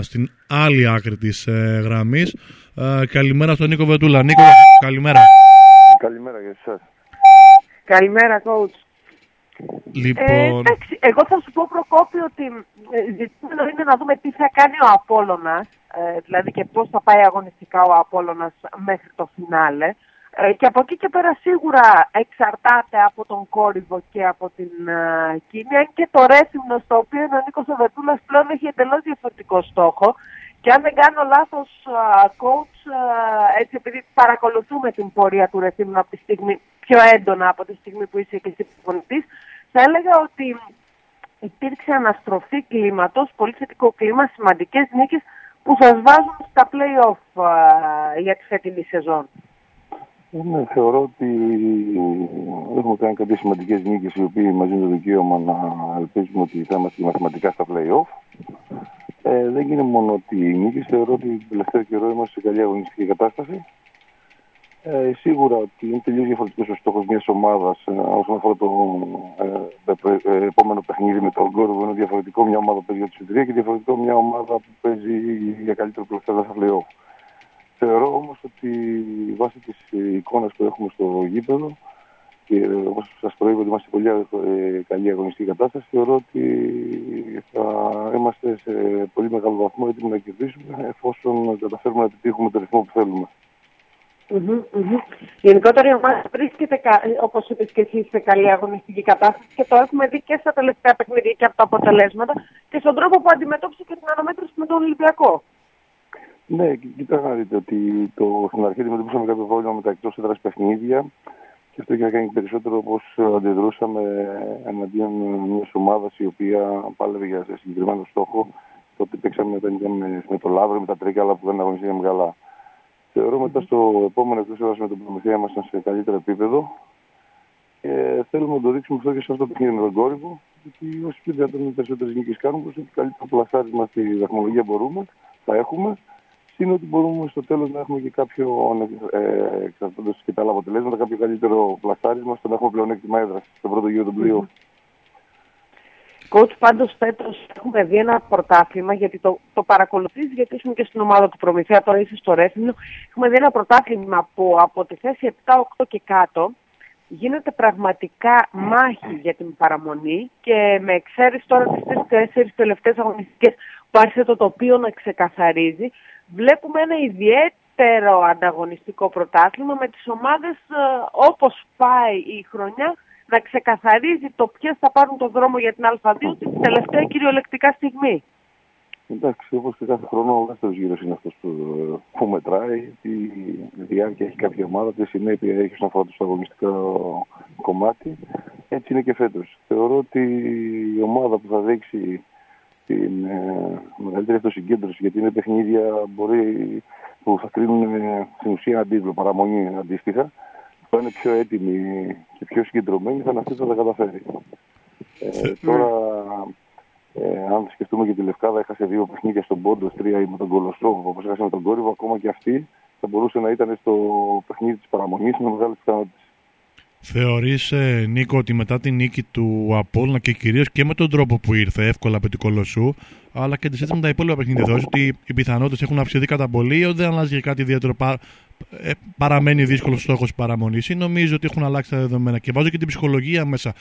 στην άλλη άκρη της ε, γραμμής. καλημέρα στον Νίκο Βετούλα. Νίκο, καλημέρα. Καλημέρα για εσάς. Καλημέρα, coach. Λοιπόν... Ε, εντάξει, εγώ θα σου πω Προκόπη ότι ε, ζητούμενο είναι να δούμε τι θα κάνει ο Απόλλωνας, ε, δηλαδή και πώς θα πάει αγωνιστικά ο Απόλλωνας μέχρι το φινάλε. Ε, και από εκεί και πέρα σίγουρα εξαρτάται από τον κόρυβο και από την uh, κίνηση και το ρέσιμνο στο οποίο ο Νίκος Οβετούλας πλέον έχει εντελώς διαφορετικό στόχο και αν δεν κάνω λάθος uh, coach, έτσι επειδή παρακολουθούμε την πορεία του ρεσίμνου από τη στιγμή, πιο έντονα από τη στιγμή που είσαι και εσύ προπονητής, θα έλεγα ότι υπήρξε αναστροφή κλίματος, πολύ θετικό κλίμα, σημαντικές νίκες που σας βάζουν στα play-off για τη φετινή σεζόν. Ναι, θεωρώ ότι έχουμε κάνει κάποιες σημαντικές νίκες οι οποίοι μας δίνουν το δικαίωμα να ελπίζουμε ότι θα είμαστε μαθηματικά στα playoff. Ε, δεν είναι μόνο ότι οι νίκες, θεωρώ ότι την τελευταίο καιρό είμαστε σε καλή αγωνιστική κατάσταση. Ε, σίγουρα ότι είναι τελείως διαφορετικός ο στόχος μιας ομάδας ε, όσον αφορά το ε, ε, επόμενο παιχνίδι με τον Γκόρβο. Είναι διαφορετικό μια ομάδα που παίζει για τη και διαφορετικό μια ομάδα που παίζει για καλύτερο πλευρά στα playoff. Θεωρώ όμως ότι βάσει της εικόνας που έχουμε στο γήπεδο και όπως σας προείπα ότι είμαστε πολύ ε, καλή αγωνιστική κατάσταση, θεωρώ ότι θα είμαστε σε πολύ μεγάλο βαθμό έτοιμοι να κερδίσουμε εφόσον καταφέρουμε να επιτύχουμε το ρυθμό που θέλουμε. Γενικότερα η ομάδα βρίσκεται, όπως είπες και εσύ, σε καλή αγωνιστική κατάσταση και το έχουμε δει και στα τελευταία παιχνίδια και από τα αποτελέσματα και στον τρόπο που αντιμετώπισε και την αναμέτρηση με τον Ολυμπιακό. Ναι, κοιτά να δείτε ότι το, στην αρχή αντιμετωπίσαμε κάποιο πρόβλημα με τα εκτός έδρας παιχνίδια και αυτό είχε να κάνει περισσότερο όπως αντιδρούσαμε εναντίον μιας ομάδας η οποία πάλευε για συγκεκριμένο στόχο. Τότε παίξαμε με, με το Λαύρο, με τα Τρίκαλα που δεν αγωνιστήκαμε καλά. Θεωρώ μετά στο επόμενο εκτός έδρας με τον Προμηθέα ήμασταν σε καλύτερο επίπεδο και θέλουμε να το δείξουμε αυτό και σε αυτό το παιχνίδι με τον κόρυβο. Γιατί όσοι πιο δυνατόν περισσότερες νίκες κάνουμε, όσο καλύτερο πλασάρισμα στη βαθμολογία μπορούμε, θα έχουμε είναι ότι μπορούμε στο τέλος να έχουμε και κάποιο, ε, εξαρτώντας και τα άλλα αποτελέσματα, κάποιο καλύτερο πλασάρισμα ώστε να έχουμε πλεονέκτημα έδρας στο πρώτο γύρο του πλοίου. Κότς, πάντως φέτος έχουμε δει ένα πρωτάθλημα, γιατί το, το παρακολουθείς, γιατί ήσουν και στην ομάδα του Προμηθέα, τώρα είσαι στο Ρέθινο. Έχουμε δει ένα πρωτάθλημα που από τη θέση 7-8 και κάτω γίνεται πραγματικά μάχη για την παραμονή και με εξαίρεση τώρα τις τρεις-τέσσερις τελευταίες αγωνιστικές που άρχισε το τοπίο να ξεκαθαρίζει, βλέπουμε ένα ιδιαίτερο ανταγωνιστικό πρωτάθλημα με τις ομάδες ε, όπως πάει η χρονιά να ξεκαθαρίζει το ποιες θα πάρουν τον δρόμο για την Α2 την τελευταία κυριολεκτικά στιγμή. Εντάξει, όπως και κάθε χρόνο, ο δεύτερος γύρος είναι αυτός που, που μετράει. Η διάρκεια έχει κάποια ομάδα, τη συνέπεια έχει όσον αφορά το αγωνιστικό κομμάτι. Έτσι είναι και φέτος. Θεωρώ ότι η ομάδα που θα δείξει την ε, μεγαλύτερη αυτοσυγκέντρωση, γιατί είναι παιχνίδια μπορεί, που θα κρίνουν ε, στην ουσία αντίπλο, παραμονή αντίστοιχα, που είναι πιο έτοιμοι και πιο συγκεντρωμένοι, θα είναι αυτή που θα τα καταφέρει. Ε, τώρα, ε, αν σκεφτούμε και τη Λευκάδα, έχασε δύο παιχνίδια στον Πόντο, τρία με τον Κολοσσό, όπως έχασε με τον Κόρυβο, ακόμα και αυτή θα μπορούσε να ήταν στο παιχνίδι της παραμονής με μεγάλε πιθανότητε. Θεωρείς, ε, Νίκο, ότι μετά την νίκη του Απόλλωνα και κυρίως και με τον τρόπο που ήρθε εύκολα από την Κολοσσού, αλλά και τη με τα υπόλοιπα παιχνίδια, θεωρείς ότι οι πιθανότητες έχουν αυξηθεί κατά πολύ ή δεν αλλάζει κάτι ιδιαίτερο, πα, ε, παραμένει δύσκολος στόχος παραμονής ή νομίζω ότι έχουν αλλάξει τα δεδομένα και βάζω και την ψυχολογία μέσα.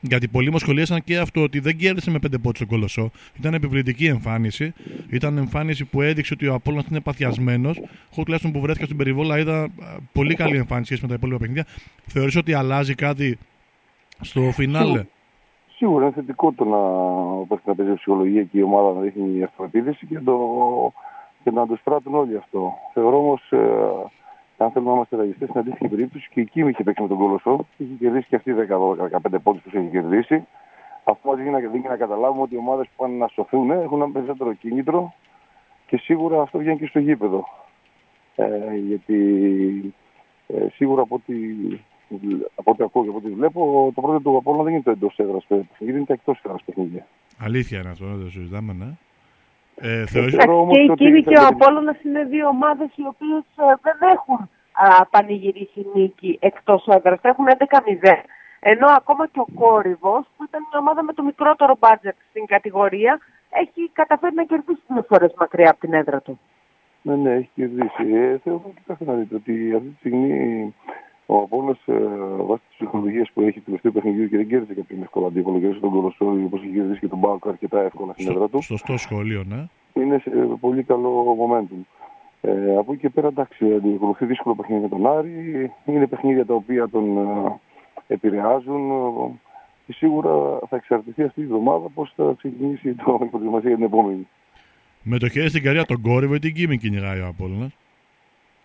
Γιατί πολλοί μου σχολίασαν και αυτό ότι δεν κέρδισε με πέντε πόντους τον Κολοσσό. Ήταν επιβλητική εμφάνιση. Ήταν εμφάνιση που έδειξε ότι ο Απόλλωνας είναι παθιασμένος. Εγώ τουλάχιστον που βρέθηκα στην περιβόλα είδα πολύ καλή εμφάνιση με τα υπόλοιπα παιχνίδια. Θεωρείς ότι αλλάζει κάτι στο φινάλε; Σίγουρα είναι θετικό το να, να παίζει ψυχολογία και η ομάδα να δείχνει αυτοεπίδεση και, το, και να αντιστράττουν όλοι αυτό. Θεωρώ όμως ε, αν θέλουμε να είμαστε ραγιστές, στην αντίστοιχη περίπτωση και εκεί είχε παίξει με τον Κολοσσό. Είχε κερδίσει και αυτή 10-15 πόντους που έχει κερδίσει. Αυτό μας δίνει να, να καταλάβουμε ότι οι ομάδες που πάνε να σωθούν έχουν ένα περισσότερο κίνητρο και σίγουρα αυτό βγαίνει και στο γήπεδο. Ε, γιατί ε, σίγουρα από ό,τι, από ό,τι ακούω και από ό,τι βλέπω, το πρώτο του Απόλλωνα δεν είναι το εντός έδρας παιχνίδι, είναι τα εκτός έδρας παιχνίδια. Αλήθεια είναι αυτό, δεν το συζητάμε, ναι. Ε, θεωρείς... Και η Κίνη και ο Απόλλωνας είναι δύο ομάδες οι οποίες ε, δεν έχουν α, πανηγυρίσει νίκη εκτός έδρας. Έχουν 11-0. Ενώ ακόμα και ο Κόρυβος, που ήταν μια ομάδα με το μικρότερο μπάτζετ στην κατηγορία, έχει καταφέρει να κερδίσει δύο φορές μακριά από την έδρα του. Ναι, ναι, έχει κερδίσει. Ε, θεωρώ ότι να δείτε ότι αυτή τη στιγμή ο Απόλυο ε, βάσει της ψυχολογία που έχει του τελευταίου παιχνιδιού και δεν κέρδισε κάποιον εύκολο αντίπολο. Κέρδισε τον Κολοσσό, όπως έχει κερδίσει και τον Μπάουκ αρκετά εύκολα στην έδρα του. Σωστό σχόλιο, ναι. Είναι σε πολύ καλό momentum. Ε, από εκεί και πέρα, εντάξει, αντιμετωπίζει δύσκολο παιχνίδι με τον Άρη. Είναι παιχνίδια τα οποία τον ε, επηρεάζουν. Και σίγουρα θα εξαρτηθεί αυτή η εβδομάδα πώς θα ξεκινήσει το, η προετοιμασία για την επόμενη. Με το χέρι στην καρδιά τον κόρυβο ή την κίνη κυνηγάει ο Απόλλωνας;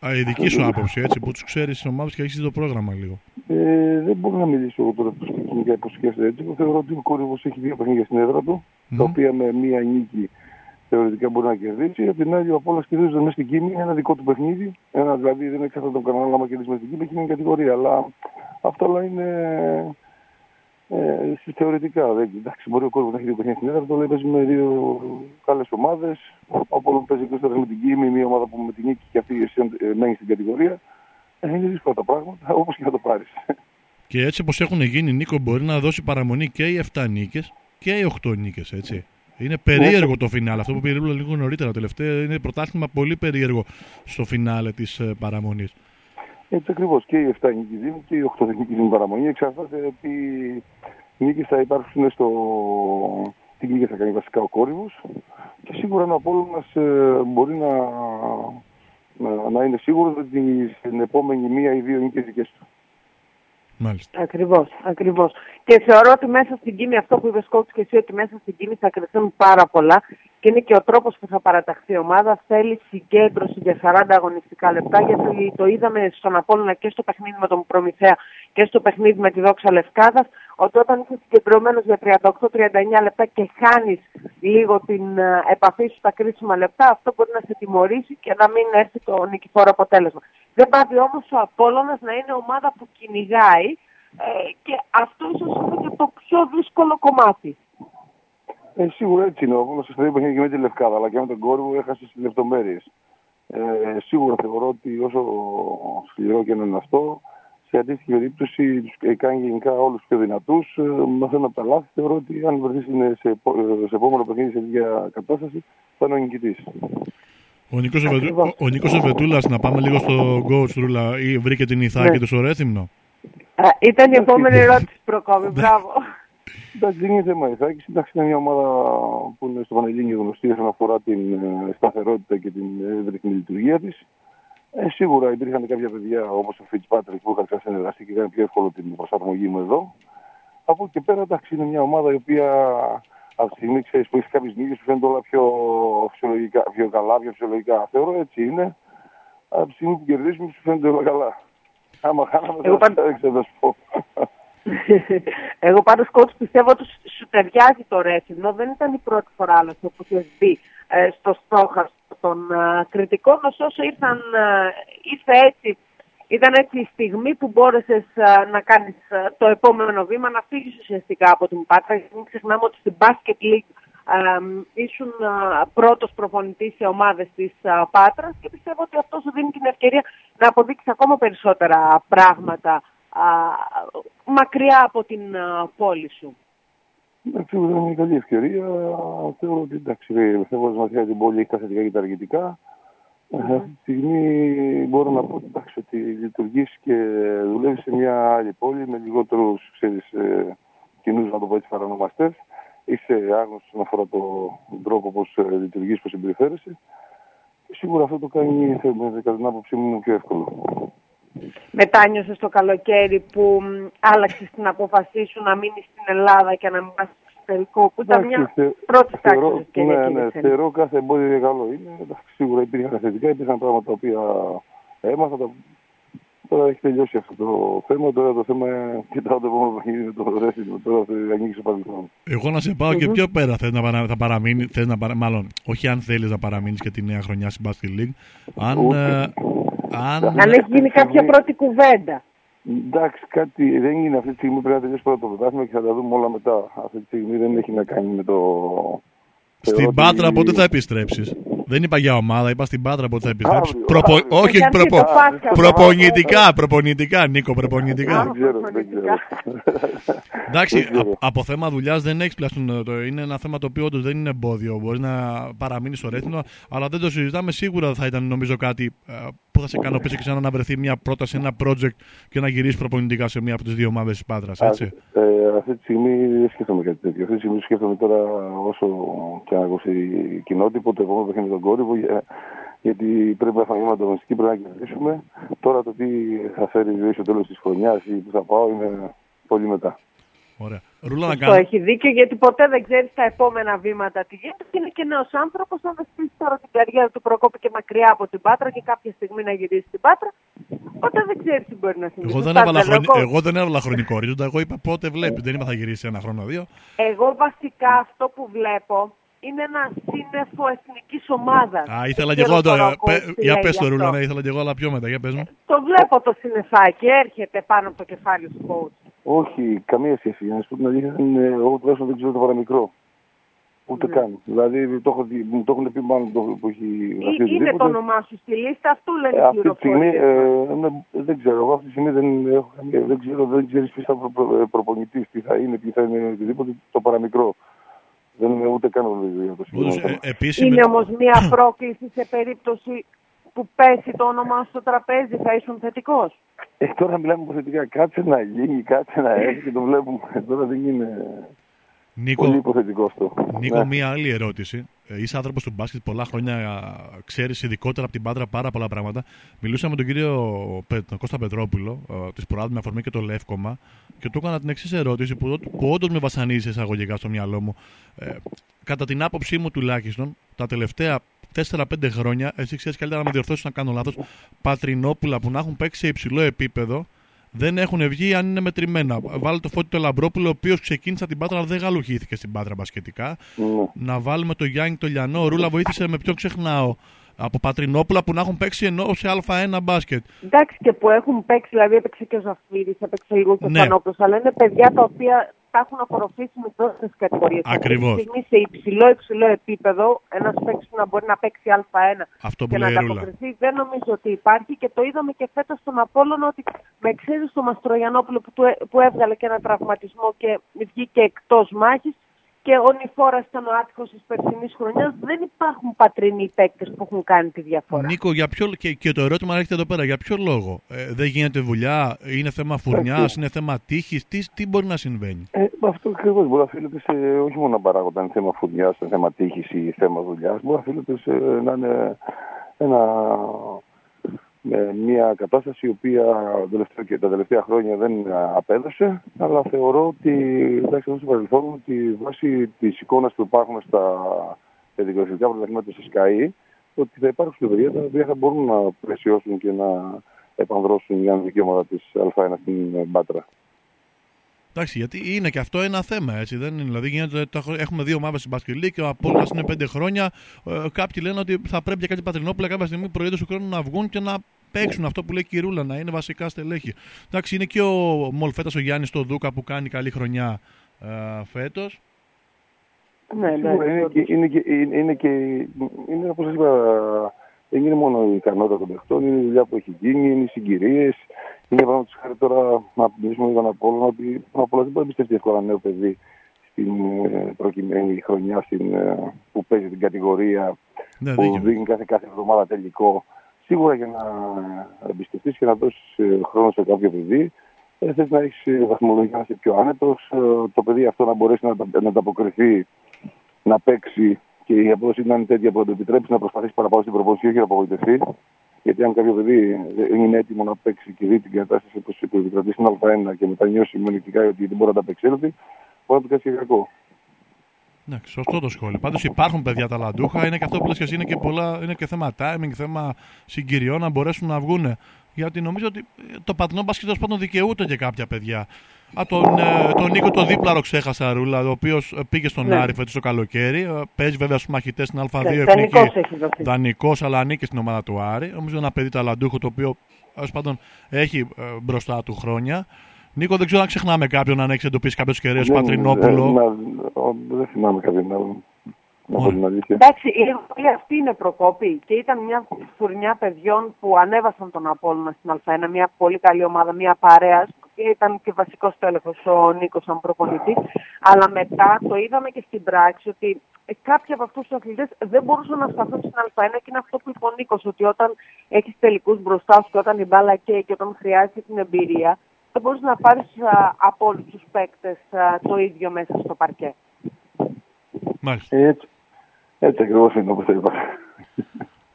Α, η δική σου άποψη, έτσι, που τους ξέρεις τις ομάδες και έχεις το πρόγραμμα λίγο. Ε, δεν μπορώ να μιλήσω εγώ τώρα τους κυνηγάει πώ σκέφτεται έτσι. Εγώ θεωρώ ότι ο κόρυβος έχει δύο παιχνίδια στην έδρα του, mm. τα οποία με μία νίκη θεωρητικά μπορεί να κερδίσει. Από την άλλη, ο Απόλλωνας κερδίζει μέσα στην Κίνη, ένα δικό του παιχνίδι. Ένα δηλαδή δεν έχει αυτό τον κανάλι άμα κερδίσει μέσα στην Κίνη, έχει μια κατηγορία. Αλλά αυτά όλα είναι ε, θεωρητικά. Δεν, εντάξει, μπορεί ο κόσμος να έχει δύο παιχνίδια στην έδρα, το λέει παίζει με δύο καλές ομάδες. Από παίζει και με την Κίμη, μια ομάδα που με την νίκη και αυτή ε, μένεις στην κατηγορία. Ε, είναι δύσκολα τα πράγματα, όπως και να το πάρεις. Και έτσι όπως έχουν γίνει, Νίκο μπορεί να δώσει παραμονή και οι 7 νίκες και οι 8 νίκες, έτσι. Είναι περίεργο το φινάλε. Αυτό που πήρε λίγο νωρίτερα τελευταία είναι πρωτάθλημα πολύ περίεργο στο φινάλε της ε, παραμονής. Έτσι ακριβώς. Και οι 7 νίκη δίνουν και οι 8 νίκη δίνουν παραμονή. Εξαρτάται ότι οι νίκες θα υπάρξουν στο. Τι νίκη θα κάνει βασικά ο κόρυβος. Και σίγουρα ο Απόλλωνας ε, μπορεί να, να, να είναι σίγουρος ότι στην επόμενη μία ή δύο νίκες δικές του. Μάλιστα. Ακριβώς, ακριβώς. Και θεωρώ ότι μέσα στην κίνη, αυτό που είπες Σκότς και εσύ, ότι μέσα στην κίνη θα κρυφθούν πάρα πολλά και είναι και ο τρόπος που θα παραταχθεί η ομάδα. Θέλει συγκέντρωση για 40 αγωνιστικά λεπτά, γιατί το είδαμε στον Απόλλωνα και στο παιχνίδι με τον Προμηθέα και στο παιχνίδι με τη Δόξα Λευκάδας, ότι όταν είσαι συγκεντρωμένος για 38-39 λεπτά και χάνεις λίγο την ε, επαφή σου στα κρίσιμα λεπτά, αυτό μπορεί να σε τιμωρήσει και να μην έρθει το νικηφόρο αποτέλεσμα. Δεν πάει όμως ο Απόλλωνας να είναι ομάδα που κυνηγάει ε, και αυτό ίσως είναι και το πιο δύσκολο κομμάτι. Ε, σίγουρα έτσι είναι. Όπω σα είπα και με τη Λευκάδα, αλλά και με τον Κόρβο έχασε τι λεπτομέρειες. Ε, σίγουρα θεωρώ ότι όσο σκληρό και είναι αυτό, σε αντίστοιχη περίπτωση του κάνει γενικά όλους πιο δυνατούς. Ε, μαθαίνουν από τα λάθη. Θεωρώ ότι αν βρεθείς σε, ε, σε επόμενο παιχνίδι σε ίδια κατάσταση, θα είναι ο νικητής. Ο Νίκος, ο Νίκος Εβετούλας, να πάμε λίγο στο Ghost Ρούλα, ή βρήκε την Ιθάκη ναι. του στο Ρέθυμνο; ήταν η επόμενη ερώτηση Προκόπη, μπράβο. Εντάξει, δεν είναι θέμα Ιθάκης. Εντάξει, είναι μια ομάδα που είναι στο Πανελλήνιο γνωστή όσον αφορά την ε, σταθερότητα και την εύρυθμη λειτουργία της. Ε, σίγουρα υπήρχαν κάποια παιδιά όπως ο Φιτς Πάτρικ που είχαν συνεργαστεί και ήταν πιο εύκολο την προσαρμογή μου εδώ. Από εκεί και πέρα, εντάξει, είναι μια ομάδα η οποία από τη στιγμή ξέρεις, που έχει κάποιες νίκες που φαίνονται όλα πιο, φυσιολογικά, πιο καλά, πιο φυσιολογικά. Θεωρώ έτσι είναι. Από τη στιγμή που κερδίζουμε σου φαίνονται όλα καλά. Άμα χάναμε Εγώ δεν ξέρω να σου πω. Εγώ πάντως κότσου πιστεύω ότι σου ταιριάζει το ρέσινο. Δεν ήταν η πρώτη φορά άλλωστε που έχει μπει ε, στο στόχαστρο των ε, κριτικών. Ωστόσο ήρθαν, ε, ήρθε έτσι ήταν έτσι η στιγμή που μπόρεσες να κάνεις το επόμενο βήμα, να φύγεις ουσιαστικά από την Πάτρα. Γιατί μην ξεχνάμε ότι στην Basket League ήσουν πρώτος προπονητής σε ομάδες της Πάτρας και πιστεύω ότι αυτό σου δίνει την ευκαιρία να αποδείξεις ακόμα περισσότερα πράγματα μακριά από την πόλη σου. Εντάξει, είναι μια καλή ευκαιρία. Θεωρώ ότι εντάξει, ο μακριά την πόλη έχεις τα θετικά και τα αρνητικά. Αυτή τη στιγμή μπορώ να πω εντάξει, ότι λειτουργείς και δουλεύεις σε μια άλλη πόλη με λιγότερους ε, κοινού, να το πω έτσι, παρανομαστές. Είσαι άγνωστος όσον αφορά τον τρόπο πώς ε, λειτουργείς, πώς συμπεριφέρεσαι. Και σίγουρα αυτό το κάνει, κατά την άποψή μου, πιο εύκολο. Μετάνιωσες το καλοκαίρι που άλλαξες την απόφασή σου να μείνεις στην Ελλάδα και να μην πας εξωτερικό, που ήταν μια πρώτη τάξη ευκαιρία. Ναι, ναι, θεωρώ κάθε εμπόδιο για καλό είναι. Σίγουρα υπήρχαν θετικά, υπήρχαν πράγματα τα οποία έμαθα. Τα... Τώρα έχει τελειώσει αυτό το θέμα. Τώρα το θέμα κοιτάω το επόμενο παιχνίδι με το ρέσιμο. Τώρα θα ανοίξει ο παρελθόν. Εγώ να σε πάω και πιο πέρα. Θες να, παρα... θα παραμείνει, θες να παρα... μάλλον, όχι αν θέλεις να παραμείνεις και τη νέα χρονιά στην Basket League. Αν, ε, αν... αν έχει γίνει κάποια πρώτη κουβέντα. Εντάξει, κάτι δεν είναι αυτή τη στιγμή. Πρέπει να τελειώσει πρώτο το πρωτάθλημα και θα τα δούμε όλα μετά. Αυτή τη στιγμή δεν έχει να κάνει με το. Στην Πάτρα πότε θα επιστρέψεις; Δεν είπα για ομάδα, είπα στην Πάτρα που θα επιστρέψεις. Αύριο, Προπο... αύριο. Όχι, Έχει προπο... αρχίσει το Πάσχα. προπονητικά, προπονητικά, Νίκο, προπονητικά. Δεν ξέρω, δεν ξέρω. Εντάξει, Δεν ξέρω. α- από θέμα δουλειάς δεν έχεις πλαστούν. Το, είναι ένα θέμα το οποίο όντως δεν είναι εμπόδιο. Μπορείς να παραμείνεις στο ρέθινο, αλλά δεν το συζητάμε. Σίγουρα θα ήταν νομίζω κάτι ε, που θα σε ικανοποιήσει και σαν να βρεθεί μια πρόταση, ένα project και να γυρίσει προπονητικά σε μία από τις δύο ομάδες της Πάτρας. Έτσι; Ε, αυτή τη στιγμή δεν σκέφτομαι κάτι τέτοιο. Αυτή τη στιγμή σκέφτομαι τώρα όσο και να ακούσει κοινότυπο, το επόμενο παιχνίδι τον κόρυβο, για- γιατί πρέπει να φανούμε ανταγωνιστική, πρέπει να κερδίσουμε. Τώρα το τι θα φέρει η ζωή στο τέλος της χρονιάς ή που θα πάω είναι πολύ μετά. Ωραία. Ρούλα να Αυτό κάνω. έχει δίκιο γιατί ποτέ δεν ξέρεις τα επόμενα βήματα τι γίνεται. Και είναι και νέο άνθρωπος. Αν δεν στήσει τώρα την καριέρα του Προκόπη και μακριά από την Πάτρα και κάποια στιγμή να γυρίσει στην Πάτρα, ποτέ δεν ξέρεις τι μπορεί να συμβεί. Εγώ δεν, Σωστά έβαλα τα λέω χρονι... εγώ. εγώ δεν έβαλα χρονικό ορίζοντα. Εγώ είπα πότε βλέπει. Δεν είπα θα γυρίσει ένα χρόνο, δύο. Εγώ βασικά αυτό που βλέπω είναι ένα σύννεφο εθνικής ομάδας. Α, ήθελα και εγώ το. πε- Για πες το Ρούλα, ναι, ήθελα και εγώ, αλλά πιο μετά. Για πες μου. Το βλέπω το συννεφάκι, έρχεται πάνω από το κεφάλι του coach. Όχι, καμία σχέση. Για να σου πω την αλήθεια, είναι- εγώ τουλάχιστον δεν ξέρω το παραμικρό. Ούτε Ναι. καν. Δηλαδή το, έχω, δει- μου το έχουν πει μάλλον το, που έχει γραφτεί Ε, Είναι οτιδήποτε. το όνομά σου στη λίστα, αυτού λένε Ε, οι αυτή τη στιγμή πληροφορίες. ε, ναι, δεν ξέρω. Εγώ αυτή τη στιγμή δεν, έχω, καμία- δεν ξέρω, δεν ξέρεις ποιος θα προ, προπονητής, τι θα είναι, τι θα είναι οτιδήποτε. Το παραμικρό. Δεν είναι ούτε καν γνωρίζω για το Όντως, συγκεκριμένο. ε, επίσημη- Είναι όμως μία πρόκληση σε περίπτωση που πέσει το όνομά σου στο τραπέζι, θα ήσουν θετικός; Ε, τώρα μιλάμε υποθετικά. Κάτσε να γίνει, κάτσε να έρθει και το βλέπουμε. τώρα δεν είναι Νίκο, πολύ υποθετικό αυτό. Νίκο, Ναι. μία άλλη ερώτηση. Ε, είσαι άνθρωπος του μπάσκετ πολλά χρόνια, ξέρεις ειδικότερα από την Πάντρα πάρα πολλά πράγματα. Μιλούσα με τον κύριο Πε- τον Κώστα Πετρόπουλο, της Προάδου με αφορμή και το Λεύκομα, και του έκανα την εξής ερώτηση που, που όντως με βασανίζει εισαγωγικά στο μυαλό μου. Ε, κατά την άποψή μου τουλάχιστον, τα τελευταία 4-5 χρόνια, εσύ ξέρεις καλύτερα να με διορθώσεις να κάνω λάθος, πατρινόπουλα που να έχουν παίξει σε υψηλό επίπεδο δεν έχουν βγει αν είναι μετρημένα. Βάλε το φώτι του Λαμπρόπουλο, ο οποίος ξεκίνησε από την Πάτρα, αλλά δεν γαλουχήθηκε στην Πάτρα μπασκετικά. Ναι. Να βάλουμε το Γιάννη το Λιανό. Ο Ρούλα βοήθησε με ποιον ξεχνάω. Από Πατρινόπουλα που να έχουν παίξει ενώ σε Α1 μπάσκετ. Εντάξει και που έχουν παίξει, δηλαδή έπαιξε και ο Ζαφύρης, έπαιξε λίγο και ο Ναι. Φανόπλος, αλλά είναι παιδιά τα οποία τα έχουν απορροφήσει με τόσες κατηγορίες. Ακριβώς. Αυτή τη στιγμή σε υψηλό, υψηλό επίπεδο, ένας παίκτης που να μπορεί να παίξει Α1 Αυτό που και να λέει η Ρούλα. ανταποκριθεί, δεν νομίζω ότι υπάρχει και το είδαμε και φέτος στον Απόλλωνα ότι με εξαίρεση το Μαστρογιανόπουλο που, του, έ- που έβγαλε και ένα τραυματισμό και βγήκε εκτός μάχης και ο Νιφόρας ήταν ο άτυχος της περσινής χρονιάς, δεν υπάρχουν πατρινοί παίκτες που έχουν κάνει τη διαφορά. Νίκο, για ποιο, και, και το ερώτημα έρχεται εδώ πέρα. Για ποιο λόγο; Ε, δεν γίνεται δουλειά, είναι θέμα φουρνιάς, είναι θέμα τύχης, τι, τι μπορεί να συμβαίνει; Ε, αυτό ακριβώς μπορεί να οφείλεται σε όχι μόνο να παράγοντα είναι θέμα φουρνιάς, είναι θέμα τύχης ή θέμα δουλειάς. Μπορεί να οφείλεται σε να είναι ένα, ε, μια κατάσταση η οποία τελευταία, και τα τελευταία χρόνια δεν απέδωσε. Αλλά θεωρώ ότι εντάξει, εδώ στο παρελθόν ότι βάσει της εικόνας που υπάρχουν στα παιδικογραφικά πρωταθλήματα στη ΣΚΑΗ, ότι θα υπάρξουν παιδιά τα οποία θα μπορούν να πλαισιώσουν και να επανδρώσουν για δικαιώματα της Α1 στην Μπάτρα. Εντάξει, γιατί είναι και αυτό ένα θέμα, έτσι. Δεν είναι, δηλαδή, γίνεται, το έχω- έχουμε δύο ομάδε στην Μπασκελή και ο Απόλλωνας είναι πέντε χρόνια. Ε, κάποιοι λένε ότι θα πρέπει για κάτι πατρινόπουλα κάποια στιγμή προϊόντα του χρόνου να βγουν και να παίξουν αυτό που λέει η Κυρούλα, να είναι βασικά στελέχη. Εντάξει, είναι και ο Μολφέτας ο Γιάννης το Δούκα που κάνει καλή χρονιά ε, φέτος. Ναι, Σίγουρα ναι, είναι και, είναι και, είναι, είναι και είναι, όπως σας είπα, δεν είναι μόνο η ικανότητα των παιχτών, είναι η δουλειά που έχει γίνει, είναι οι συγκυρίες. Είναι πάνω τους χάρη τώρα να μιλήσουμε για τον Απόλλωνα ότι ο Απόλλωνας δεν μπορεί να εμπιστευτεί εύκολα ένα νέο παιδί στην ε, προκειμένη χρονιά στην, ε, που παίζει την κατηγορία Ναι, που δίκιο. δίνει κάθε, κάθε εβδομάδα τελικό. Σίγουρα για να εμπιστευτείς και να δώσεις χρόνο σε κάποιο παιδί, ε, θες να έχεις βαθμολογία να είσαι πιο άνετος, το παιδί αυτό να μπορέσει να, τα- να ανταποκριθεί, να παίξει και η απόδοση να είναι τέτοια που θα το επιτρέψει να προσπαθήσει παραπάνω στην προπόνηση, όχι να απογοητευτεί. Γιατί αν κάποιο παιδί δεν είναι έτοιμο να παίξει και δει την κατάσταση που επικρατεί στην Α1 και μετά νιώσει μονικά ότι δεν μπορεί να τα απεξέλθει, μπορεί να του κάνει και κακό. Ναι, σωστό το σχόλιο. Πάντως υπάρχουν παιδιά ταλαντούχα. Είναι και αυτό που λες και εσύ, είναι και, πολλά, είναι και θέμα timing, θέμα συγκυριών να μπορέσουν να βγουν. Γιατί νομίζω ότι ε, το πατρινό μπάσκετ τέλος πάντων δικαιούται και κάποια παιδιά. Α, τον, ε, τον Νίκο το δίπλαρο ξέχασα, Ρούλα, ο οποίος πήγε στον Ναι. Άρη φέτος το καλοκαίρι. Ε, Παίζει βέβαια στους μαχητές στην Α2 Ναι, εθνική. δανεικός έχει δοθεί. Δανεικός, αλλά ανήκει στην ομάδα του Άρη. Νομίζω ένα παιδί ταλαντούχο το οποίο τέλο πάντων έχει ε, μπροστά του χρόνια. Νίκο, δεν ξέρω αν ξεχνάμε κάποιον, αν έχεις εντοπίσει κάποιος κεραίο Δεν- Πατρινόπουλο. δεν- να- ο- Δεν θυμάμαι κάποιον άλλον. Εντάξει, η αυτή είναι προκόπη και ήταν μια φουρνιά παιδιών που ανέβασαν τον Απόλλωνα στην Α1, μια πολύ καλή ομάδα, μια παρέας. Ήταν και βασικός τέλεχος ο Νίκος σαν προπονητής. Αλλά μετά το είδαμε και στην πράξη ότι κάποιοι από αυτούς τους αθλητές δεν μπορούσαν να σταθούν στην Α1 και είναι αυτό που είπε ο Νίκος, ότι όταν έχεις τελικούς μπροστά σου και όταν η μπάλα καίει και όταν χρειάζεται την εμπειρία, δεν μπορείς να πάρεις από όλους τους παίκτες το ίδιο μέσα στο παρκέ. Μάλιστα. Έτσι, έτσι ακριβώς είναι όπως το είπατε.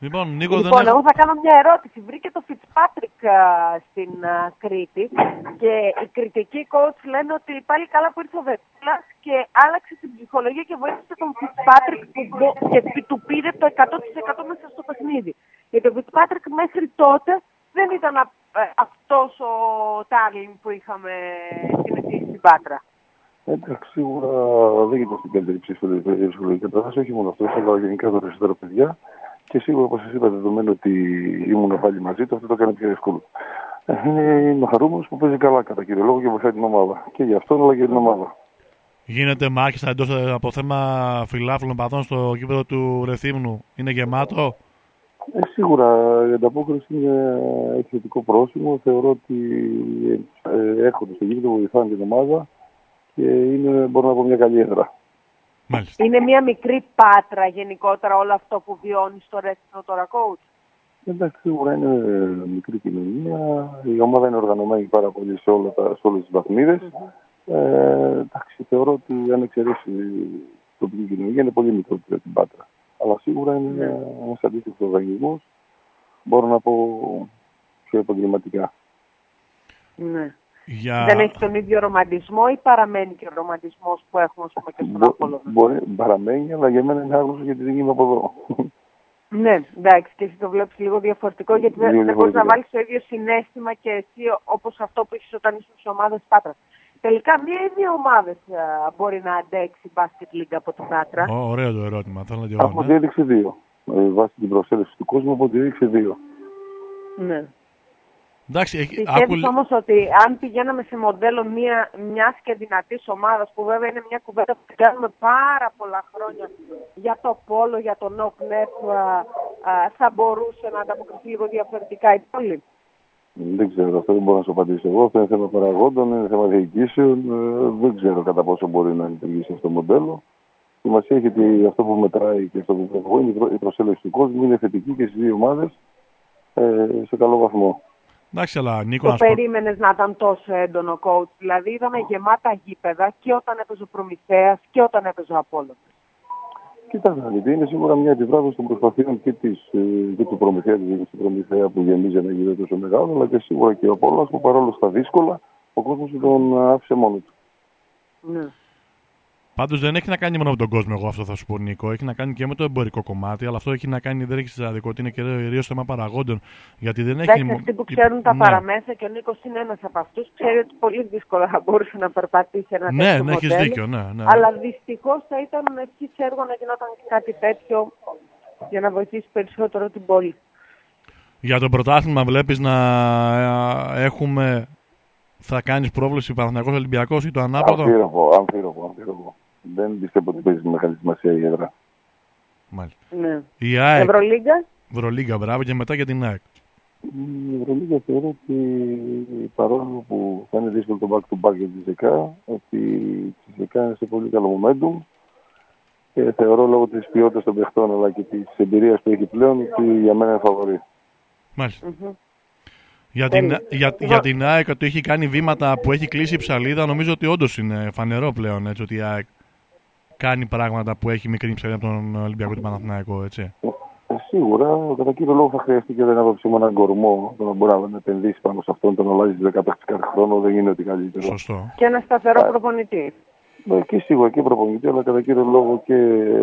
Λοιπόν, Νίκο, λοιπόν δεν εγώ θα κάνω μια ερώτηση. Βρήκε το Fitzpatrick στην Κρήτη και οι κριτικοί coach λένε ότι πάλι καλά που ήρθε ο Βετούλας και άλλαξε την ψυχολογία και βοήθησε τον Fitzpatrick που, και του πήρε το 100% μέσα στο παιχνίδι. Γιατί ο Fitzpatrick μέχρι τότε δεν ήταν ε, αυτός ο Τάρλιν που είχαμε συνηθίσει στην Πάτρα. Εντάξει, σίγουρα δεν γίνεται στην καλύτερη ψυχολογική κατάσταση, όχι μόνο αυτός, αλλά γενικά τα περισσότερα παιδιά. Και σίγουρα, όπως σας είπα, δεδομένου ότι ήμουν πάλι μαζί του, αυτό το έκανε πιο εύκολο. Ε, είναι, είναι χαρούμενος που παίζει καλά κατά κύριο λόγο και βοηθάει την ομάδα. Και για αυτόν, αλλά και την ομάδα. Γίνεται μάχης εντός από θέμα φιλάφλων παδών στο κήπεδο του Ρεθύμνου. Είναι γεμάτο; Ε, σίγουρα η ανταπόκριση είναι εξαιρετικό πρόσημο. Θεωρώ ότι ε, έρχονται στο γήπεδο, βοηθάνε την ομάδα και είναι, μπορώ να πω, μια καλή έδρα. Μάλιστα. Είναι μια μικρή πάτρα γενικότερα όλο αυτό που βιώνει στο Ρέστινο τώρα, coach. Εντάξει, σίγουρα είναι μικρή κοινωνία. Η ομάδα είναι οργανωμένη πάρα πολύ σε, όλα τα, σε όλες τις βαθμίδες. Mm-hmm. Ε, εντάξει, θεωρώ ότι αν εξαιρέσει τοπική κοινωνία είναι πολύ μικρότερη την Πάτρα. Αλλά σίγουρα είναι mm-hmm. ένας αντίστοιχος οργανισμός. Μπορώ να πω πιο επαγγελματικά. Ναι. Για... Δεν έχει τον ίδιο ρομαντισμό ή παραμένει και ο ρομαντισμός που έχουμε ας πούμε, και στον Απόλλωνα; Μπορεί, παραμένει, αλλά για μένα είναι άγνωστο γιατί δεν είμαι από εδώ. Ναι, εντάξει, και εσύ το βλέπεις λίγο διαφορετικό γιατί δεν, δεν μπορείς να βάλεις το ίδιο συνέστημα και εσύ όπως αυτό που έχεις όταν είσαι σε ομάδες Πάτρας. Τελικά, μία ή δύο ομάδες μπορεί να αντέξει μπάσκετ λίγκα από την Πάτρα. Oh, ωραίο το ερώτημα. Θέλω να Από διέλεξη δύο. Ε, βάσει την προσέλευση του κόσμου, από διέλεξη δύο. Ναι. Εντάξει, Πιστεύεις άκου... όμως ότι αν πηγαίναμε σε μοντέλο μια, μιας και δυνατής ομάδας που βέβαια είναι μια κουβέντα που κάνουμε πάρα πολλά χρόνια για το πόλο, για το νοκνεφ θα μπορούσε να ανταποκριθεί λίγο διαφορετικά η πόλη; Δεν ξέρω, αυτό δεν μπορώ να σου απαντήσω εγώ. Αυτό είναι θέμα παραγόντων, είναι θέμα διοικήσεων. Ε, δεν ξέρω κατά πόσο μπορεί να λειτουργήσει αυτό το μοντέλο. Σημασία έχει ότι αυτό που μετράει και αυτό που βλέπω είναι η προσέλευση του κόσμου. Είναι θετική και στις δύο ομάδες ε, σε καλό βαθμό. Εντάξει, αλλά Νίκο, το περίμενες να ήταν τόσο έντονο coach. Δηλαδή είδαμε γεμάτα γήπεδα και όταν έπαιζε ο Προμηθέας και όταν έπαιζε ο Απόλυτο. Κοιτάξτε, γιατί είναι σίγουρα μια αντιδράση των προσπαθειών και, της, ε, και του Προμηθέας και του Προμηθέα που γεμίζει ένα γήπεδο τόσο μεγάλο, αλλά και σίγουρα και ο Απόλυτο που παρόλο στα δύσκολα ο κόσμος τον άφησε μόνο του. Ναι. Πάντως δεν έχει να κάνει μόνο με τον κόσμο, εγώ αυτό θα σου πω, Νίκο. Έχει να κάνει και με το εμπορικό κομμάτι, αλλά αυτό έχει να κάνει, δεν έχει σημαντικό ότι είναι κυρίω θέμα παραγόντων. Γιατί δεν έχει. Εντάξει, αυτοί που ξέρουν τα ναι. παραμέσα και ο Νίκος είναι ένας από αυτούς, ξέρει ότι πολύ δύσκολα θα μπορούσε να περπατήσει ένα ναι, τέτοιο Ναι, έχεις δίκιο, ναι, ναι. Αλλά δυστυχώς θα ήταν ευχή έργο να γινόταν κάτι τέτοιο για να βοηθήσει περισσότερο την πόλη. Για το πρωτάθλημα βλέπεις να ε, έχουμε θα κάνεις πρόβλεψη Παναθηναϊκός Ολυμπιακός ή το ανάποδο; Αμφίροπο, αμφίροπο, αμφίροπο δεν πιστεύω ότι παίζει μεγάλη σημασία η έδρα. Μάλιστα. Ναι. Η ΑΕΚ. Ευρωλίγκα. Ευρωλίγκα, μπράβο και μετά για την ΑΕΚ. Η Ευρωλίγκα θεωρώ ότι παρόλο που θα είναι δύσκολο το back to back για τη ΖΕΚΑ, ότι η ΖΕΚΑ είναι σε πολύ καλό momentum και θεωρώ λόγω της ποιότητας των παιχτών αλλά και της εμπειρίας που έχει πλέον ότι για μένα είναι φαβορή. Μάλιστα. Mm-hmm. Για την, για, για την ΑΕΚ ότι έχει κάνει βήματα που έχει κλείσει η ψαλίδα, νομίζω ότι όντως είναι φανερό πλέον έτσι, ότι η ΑΕΚ κάνει πράγματα που έχει μικρή ψαλίδα από τον Ολυμπιακό του Παναθηναϊκό, έτσι. Ε, σίγουρα, κατά κύριο λόγο θα χρειαστεί και ένα άποψη με έναν κορμό. Το να μπορεί να επενδύσει πάνω σε αυτόν, τον αλλάζει 10 κάθε χρόνο, δεν είναι ότι καλύτερο. Σωστό. Και ένα σταθερό προπονητή. Ναι, και σίγουρα και προπονητή, αλλά κατά κύριο λόγο και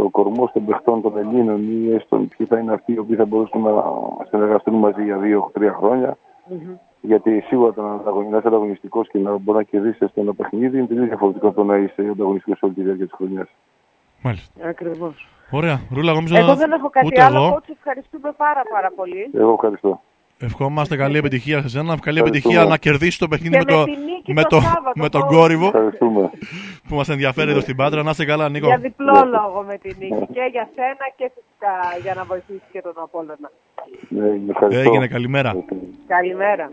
ο κορμός των παιχτών των Ελλήνων ή έστω ποιοι θα είναι αυτοί οι οποίοι θα μπορούσαν να συνεργαστούν μαζί για δύο-τρία χρόνια. Γιατί σίγουρα το να είσαι ανταγωνιστικός και να μπορεί να κερδίσεις ένα παιχνίδι είναι τελείως διαφορετικό από το να είσαι ανταγωνιστικός όλη τη διάρκεια της χρονιάς. Μάλιστα. Ακριβώς. Ωραία. Ρούλα, εγώ Εγώ δεν έχω κάτι άλλο. Εγώ. ευχαριστούμε πάρα, πάρα πολύ. Εγώ ευχαριστώ. Ευχόμαστε καλή επιτυχία σε εσένα. Καλή επιτυχία να κερδίσεις το παιχνίδι με, το, με, το, με τον κόρυβο που μας ενδιαφέρει εδώ στην Πάτρα. Να είστε καλά, Νίκο. Για διπλό λόγο με τη νίκη. Ναι. Και για σένα και για να βοηθήσει και τον Απόλλωνα. Ε, Έγινε, καλημέρα. Καλημέρα.